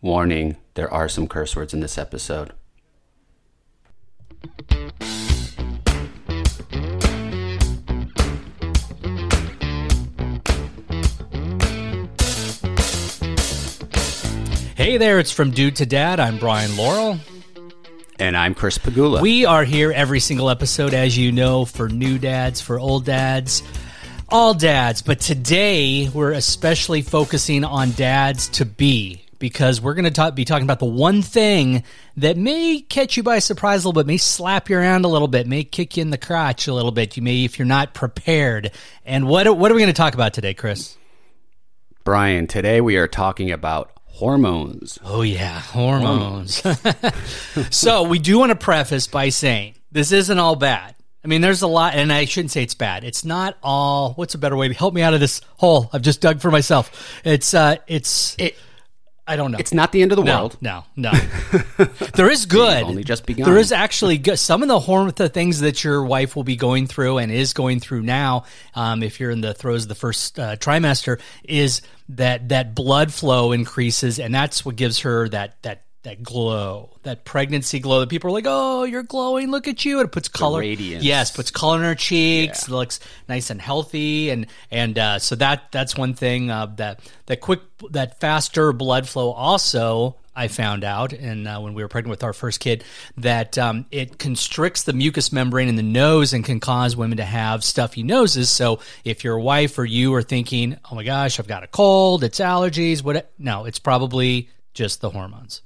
Warning, there are some curse words in this episode. Hey there, it's from Dude to Dad. I'm Brian Laurel. And I'm Chris Pegula. We are here every single episode, as you know, for new dads, for old dads, all dads. But today, we're especially focusing on dads to be because we're going to talk, be talking about the one thing that may catch you by surprise a little bit, may slap you around a little bit, may kick you in the crotch a little bit. You may, if you're not prepared. And what what are we going to talk about today, Chris? Brian, today we are talking about hormones. Oh yeah, hormones. so we do want to preface by saying this isn't all bad. I mean, there's a lot, and I shouldn't say it's bad. It's not all. What's a better way to help me out of this hole I've just dug for myself? It's uh, it's It, I don't know. it's not the end of the no, world. no, no. there is good. only just begun. There is actually good. Some of the hormone the things that your wife will be going through and is going through now, um, if you're in the throes of the first uh, trimester, is that that blood flow increases, and that's what gives her that that that glow, that pregnancy glow that people are like, "Oh, you're glowing! Look at you!" It puts color, radiance. yes, puts color in her cheeks. It looks nice and healthy, and and uh, so that that's one thing uh, that that quick that faster blood flow also. I found out, and uh, when we were pregnant with our first kid, that um, it constricts the mucous membrane in the nose and can cause women to have stuffy noses. So, if your wife or you are thinking, "Oh my gosh, I've got a cold, it's allergies," what? No, it's probably just the hormones.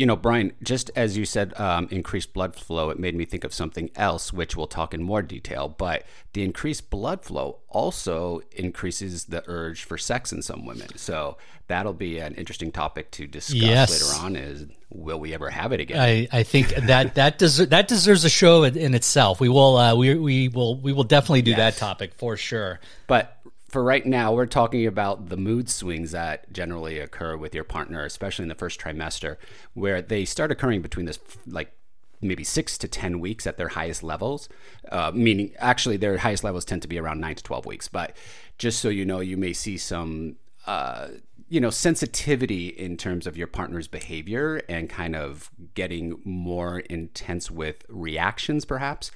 You know, Brian, just as you said, um, increased blood flow, it made me think of something else, which we'll talk in more detail. But the increased blood flow also increases the urge for sex in some women. So that'll be an interesting topic to discuss Yes. later on. Is will we ever have it again? I, I think that that deser- that deserves a show in, in itself. We will uh, we we will we will definitely do that topic for sure. But for right now, we're talking about the mood swings that generally occur with your partner, especially in the first trimester, where they start occurring between this like maybe six to 10 weeks at their highest levels. Uh, meaning, actually, their highest levels tend to be around nine to 12 weeks. But just so you know, you may see some. Uh, you know, sensitivity in terms of your partner's behavior and kind of getting more intense with reactions, perhaps.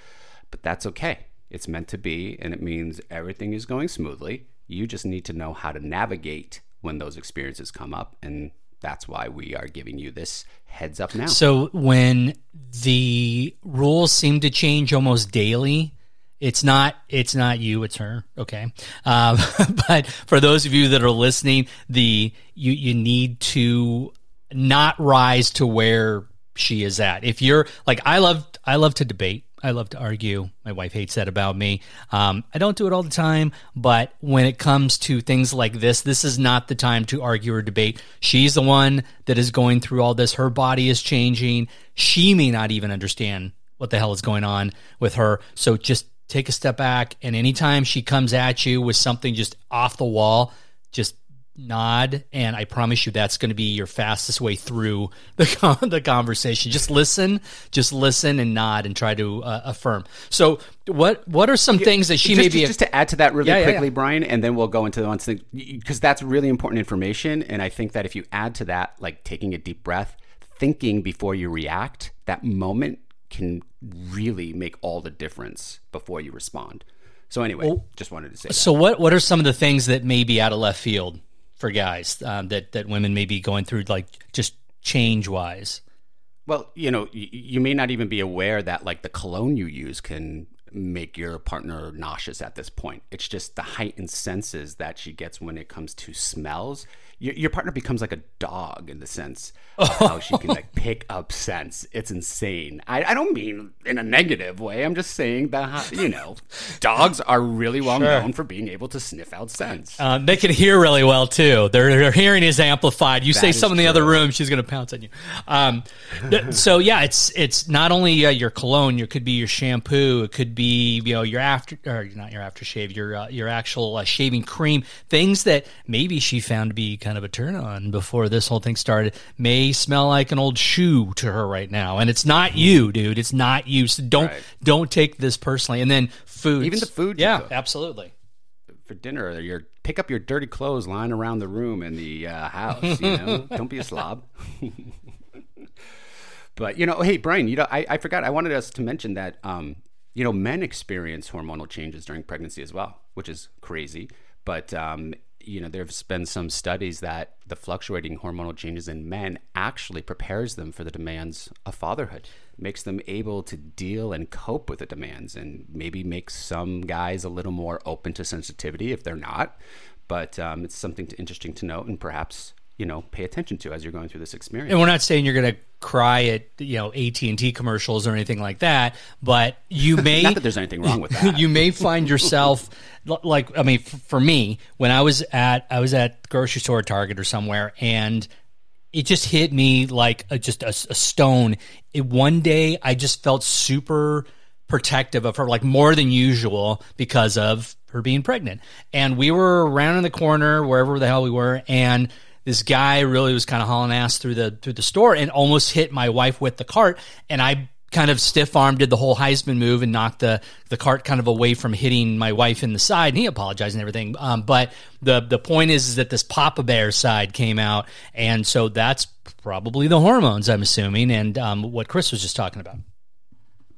But that's okay. It's meant to be, and it means everything is going smoothly. You just need to know how to navigate when those experiences come up. And that's why we are giving you this heads up now. So when the rules seem to change almost daily, it's not it's not you, it's her. Okay, um, but for those of you that are listening, the you you need to not rise to where she is at. If you're like I love I love to debate. I love to argue. My wife hates that about me. Um, I don't do it all the time, but when it comes to things like this, this is not the time to argue or debate. She's the one that is going through all this. Her body is changing. She may not even understand what the hell is going on with her. So just take a step back. And anytime she comes at you with something just off the wall, just nod and i promise you that's going to be your fastest way through the, con- the conversation just listen just listen and nod and try to uh, affirm so what what are some things that she just, may be just to add to that really Yeah, yeah, quickly, yeah. Brian, and then we'll go into the ones because that's really important information. And I think that if you add to that, like taking a deep breath, thinking before you react, that moment can really make all the difference before you respond. So anyway, just wanted to say that. so what what are some of the things that may be out of left field for guys um, that that women may be going through like just change wise Well, you know, you, you may not even be aware that like the cologne you use can make your partner nauseous at this point. It's just the heightened senses that she gets when it comes to smells. Your, your partner becomes like a dog in the sense of how she can like pick up sense. It's insane. I, I don't mean in a negative way. I'm just saying that you know, dogs are really well known for being able to sniff out sense. Um, they can hear really well too. Their, their hearing is amplified. You say is something in the other room, she's going to pounce on you. Um, th- so yeah, it's it's not only uh, your cologne. It could be your shampoo. It could be you know your after or not your aftershave. Your uh, your actual uh, shaving cream. Things that maybe she found to be kind of a turn on before this whole thing started may smell like an old shoe to her right now, and it's not you, dude. It's not you. So don't Right. don't take this personally. And then food. Even the food Yeah, cook. absolutely. for dinner, or your pick up your dirty clothes lying around the room in the uh, house. You know, don't be a slob. but you know, hey Brian, you know, I, I forgot. I wanted us to mention that um, you know men experience hormonal changes during pregnancy as well, which is crazy. But um, you know, there's been some studies that the fluctuating hormonal changes in men actually prepares them for the demands of fatherhood, makes them able to deal and cope with the demands, and maybe makes some guys a little more open to sensitivity if they're not. But um, it's something to, interesting to note, and perhaps you know pay attention to as you're going through this experience. And we're not saying you're going to cry at you know AT and T commercials or anything like that, but you may not that there's anything wrong with that. you may find yourself like I mean, for me, when I was at I was at grocery store, Target, or somewhere, and it just hit me like a, just a, a stone. It, one day, I just felt super protective of her, like more than usual, because of her being pregnant. And we were around in the corner, wherever the hell we were, and this guy really was kind of hauling ass through the through the store and almost hit my wife with the cart. And I kind of stiff arm did the whole Heisman move and knocked the the cart kind of away from hitting my wife in the side. And he apologized and everything. Um, but the the point is, is that this Papa Bear side came out, and so that's probably the hormones. I'm assuming, and um, what Chris was just talking about.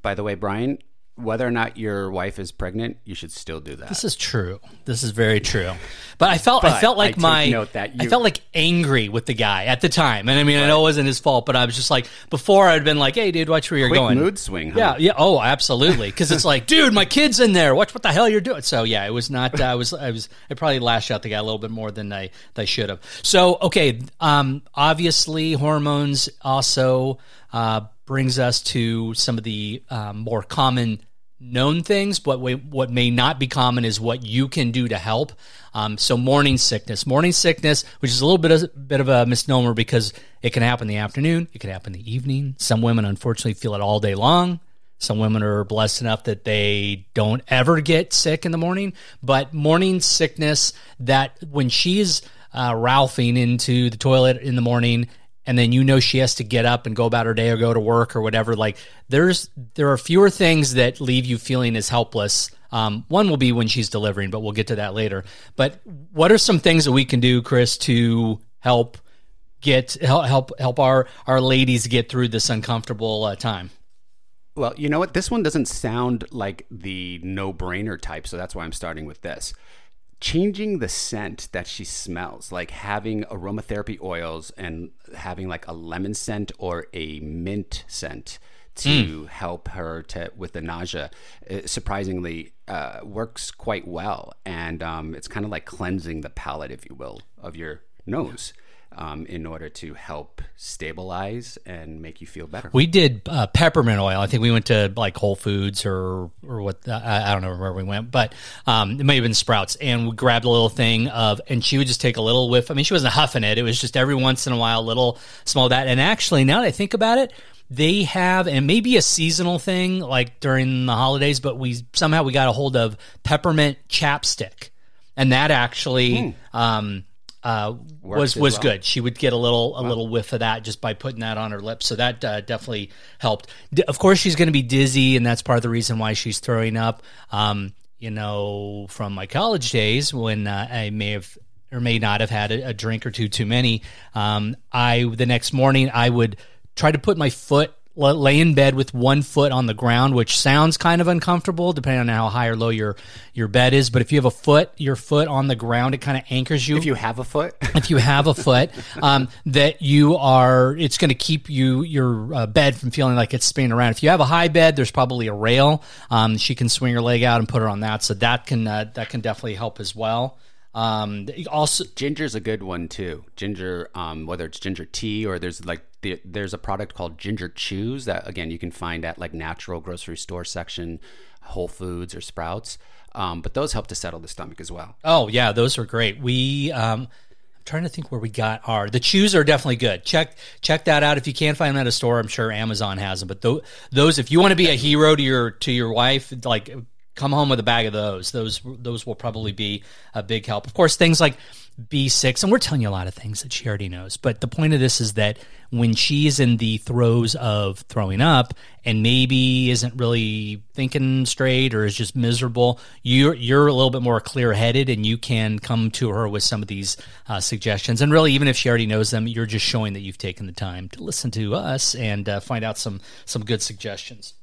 By the way, Brian, whether or not your wife is pregnant, you should still do that. This is true. This is very true. But I felt but I felt like I my note that you, I felt like angry with the guy at the time. And I mean, right. I know it wasn't his fault, but I was just like before I'd been like, "Hey, dude, watch where you're Quick going." Mood swing. Huh? Yeah, yeah. Oh, absolutely. Because it's like, dude, my kid's in there. Watch what the hell you're doing. So yeah, it was not. Uh, I was. I was. I probably lashed out the guy a little bit more than I. I should have. So okay. Um. Obviously, hormones also uh, brings us to some of the um, more common known things, but what may not be common is what you can do to help. Um, so morning sickness, morning sickness, which is a little bit of, bit of a misnomer because it can happen in the afternoon, it can happen in the evening. Some women unfortunately feel it all day long. Some women are blessed enough that they don't ever get sick in the morning, but morning sickness that when she's uh, ralphing into the toilet in the morning and then you know she has to get up and go about her day or go to work or whatever like there's there are fewer things that leave you feeling as helpless. Um, one will be when she's delivering but we'll get to that later. But what are some things that we can do chris to help get help help, our our ladies get through this uncomfortable uh, time? Well, you know what? This one doesn't sound like the no brainer type, so that's why I'm starting with this changing the scent that she smells, like having aromatherapy oils and having like a lemon scent or a mint scent to mm. help her to with the nausea uh, surprisingly uh, works quite well and um, it's kind of like cleansing the palate if you will of your nose um, in order to help stabilize and make you feel better. We did uh, peppermint oil. I think we went to like Whole Foods or or what I, I don't know where we went, but um, it may have been Sprouts, and we grabbed a little thing of, and she would just take a little whiff. I mean, she wasn't huffing it; it was just every once in a while, a little small that. And actually, now that I think about it, they have and maybe a seasonal thing like during the holidays but we somehow we got a hold of peppermint chapstick and that actually mm. um, uh, was was well. good. She would get a little a wow. little whiff of that just by putting that on her lips. So that uh, definitely helped. D- of course, she's going to be dizzy, and that's part of the reason why she's throwing up. Um, you know, from my college days when uh, I may have or may not have had a, a drink or two too many. Um, I the next morning I would try to put my foot lay in bed with one foot on the ground, which sounds kind of uncomfortable depending on how high or low your your bed is. But if you have a foot, your foot on the ground, it kind of anchors you. If you have a foot, if you have a foot, um, that you are, it's going to keep you your uh, bed from feeling like it's spinning around. If you have a high bed, there's probably a rail. Um, she can swing her leg out and put her on that, so that can uh, that can definitely help as well. Um, also, ginger's a good one too. Ginger, um, whether it's ginger tea or there's like the, there's a product called Ginger Chews that again you can find at like natural grocery store section, Whole Foods or Sprouts. Um, but those help to settle the stomach as well. Oh yeah, those are great. We um, I'm trying to think where we got our the chews are definitely good. Check check that out if you can't find them at a store. I'm sure Amazon has them. But th- those if you want to be a hero to your to your wife, like come home with a bag of those. Those those will probably be a big help. Of course, things like B6, and we're telling you a lot of things that she already knows. But the point of this is that when she's in the throes of throwing up and maybe isn't really thinking straight or is just miserable, you're you're a little bit more clear headed, and you can come to her with some of these uh, suggestions. And really, even if she already knows them, you're just showing that you've taken the time to listen to us and uh, find out some some good suggestions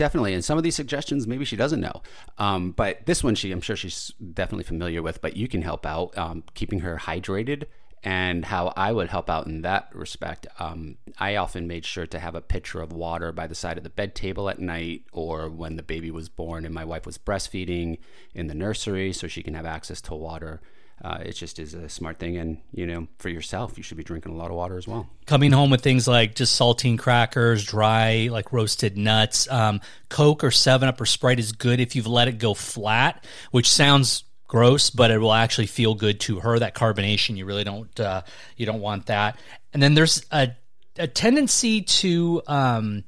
definitely. And some of these suggestions, maybe she doesn't know. Um, but this one, she, I'm sure she's definitely familiar with. But you can help out um, keeping her hydrated. And how I would help out in that respect, um, I often made sure to have a pitcher of water by the side of the bed table at night, or when the baby was born and my wife was breastfeeding in the nursery, so she can have access to water uh, it just is a smart thing. And, you know, for yourself, you should be drinking a lot of water as well. Coming home with things like just saltine crackers, dry, like roasted nuts, um, Coke or 7 Up or Sprite is good if you've let it go flat, which sounds gross, but it will actually feel good to her. That carbonation, you really don't, uh, you don't want that. And then there's a, a tendency to um,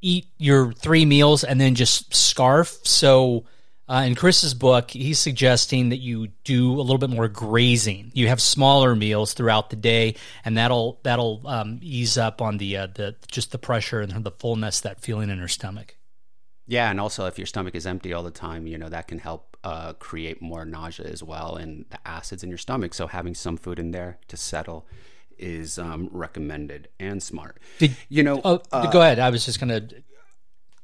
eat your three meals and then just scarf. So, uh, in Chris's book, he's suggesting that you do a little bit more grazing. You have smaller meals throughout the day, and that'll that'll um, ease up on the uh, the just the pressure and the fullness that feeling in her stomach. Yeah, and also if your stomach is empty all the time, you know that can help uh, create more nausea as well, and the acids in your stomach. So having some food in there to settle is um, recommended and smart. Did, you know? Oh, uh, go ahead. I was just going to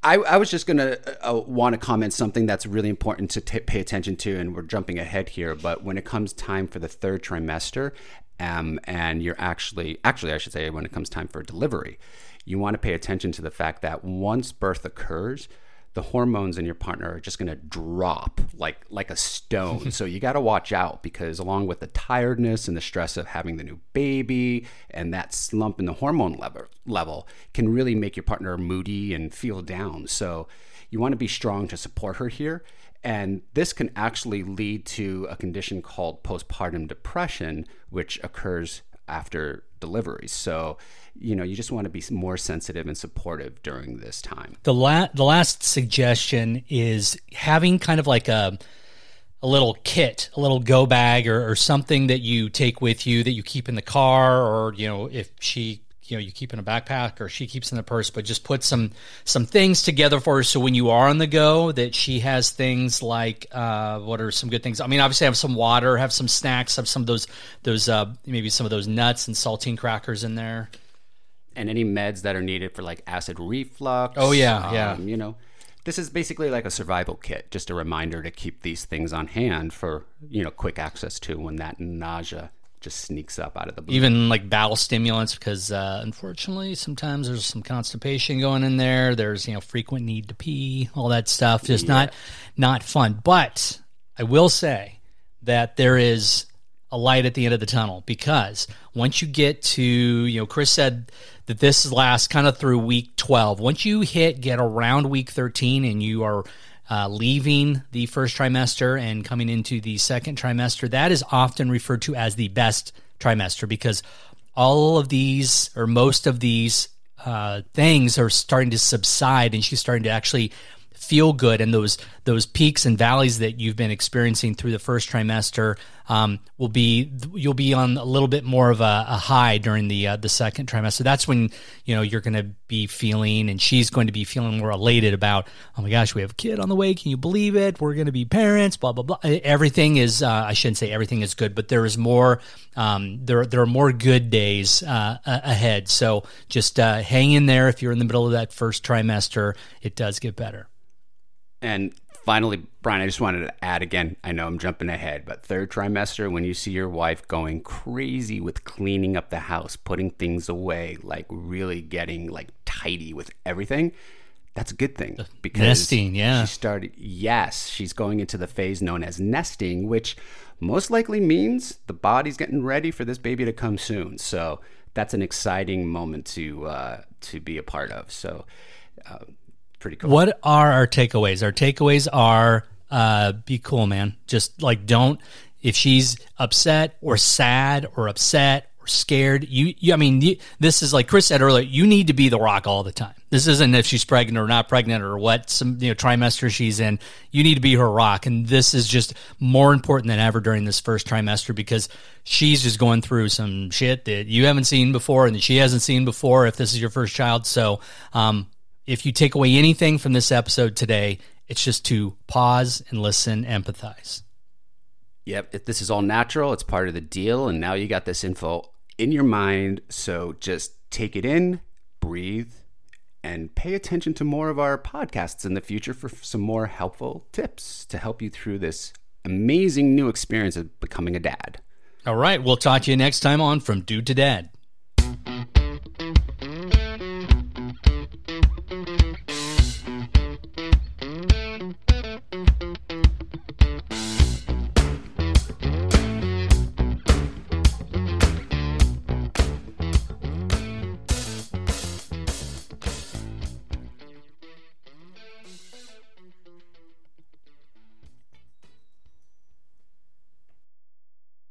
I, I was just going to uh, uh want to comment something that's really important to t- pay attention to, and we're jumping ahead here. But when it comes time for the third trimester, um, and you're actually, actually, I should say, when it comes time for delivery, you want to pay attention to the fact that once birth occurs, the hormones in your partner are just going to drop like like a stone. so you got to watch out because along with the tiredness and the stress of having the new baby and that slump in the hormone level level can really make your partner moody and feel down. So you want to be strong to support her here. And this can actually lead to a condition called postpartum depression, which occurs after delivery. So, you know, you just want to be more sensitive and supportive during this time. The la- the last suggestion is having kind of like a a little kit, a little go bag or, or something that you take with you that you keep in the car or, you know, if she you know you keep in a backpack or she keeps in the purse but just put some some things together for her. So when you are on the go that she has things like uh, what are some good things? I mean obviously have some water have some snacks have some of those those uh, maybe some of those nuts and saltine crackers in there and any meds that are needed for like acid reflux oh yeah um, yeah you know this is basically like a survival kit just a reminder to keep these things on hand for you know quick access to when that nausea just sneaks up out of the blue. Even like bowel stimulants, because uh, unfortunately, sometimes there's some constipation going in there. There's you know frequent need to pee, all that stuff. Just yeah. not not fun. But I will say that there is a light at the end of the tunnel because once you get to you know Chris said that this lasts kind of through week 12 once you hit get around week 13 and you are uh, leaving the first trimester and coming into the second trimester, that is often referred to as the best trimester because all of these or most of these uh, things are starting to subside and she's starting to actually feel good and those those peaks and valleys that you've been experiencing through the first trimester um, will be you'll be on a little bit more of a, a high during the uh, the second trimester. That's when you know you're going to be feeling, and she's going to be feeling more elated about. Oh my gosh, we have a kid on the way! Can you believe it? We're going to be parents. Blah blah blah. Everything is. Uh, I shouldn't say everything is good, but there is more. Um, there there are more good days uh, ahead. So just uh, hang in there. If you're in the middle of that first trimester, it does get better. And finally, Brian, I just wanted to add again. I know I'm jumping ahead, but third trimester, when you see your wife going crazy with cleaning up the house, putting things away, like really getting like tidy with everything, that's a good thing because nesting. Yeah, she started. Yes, she's going into the phase known as nesting, which most likely means the body's getting ready for this baby to come soon. So that's an exciting moment to uh, to be a part of. So. Uh, pretty cool. What are our takeaways? Our takeaways are uh, be cool, man. Just like don't if she's upset or sad or upset or scared. You, you I mean, you, this is like Chris said earlier. You need to be the rock all the time. This isn't if she's pregnant or not pregnant or what some you know trimester she's in. You need to be her rock, and this is just more important than ever during this first trimester because she's just going through some shit that you haven't seen before and that she hasn't seen before. If this is your first child, so um, if you take away anything from this episode today, it's just to pause and listen, empathize. Yep, if this is all natural, it's part of the deal, and now you got this info in your mind. So just take it in, breathe, and pay attention to more of our podcasts in the future for some more helpful tips to help you through this amazing new experience of becoming a dad. All right, we'll talk to you next time on From Dude to Dad.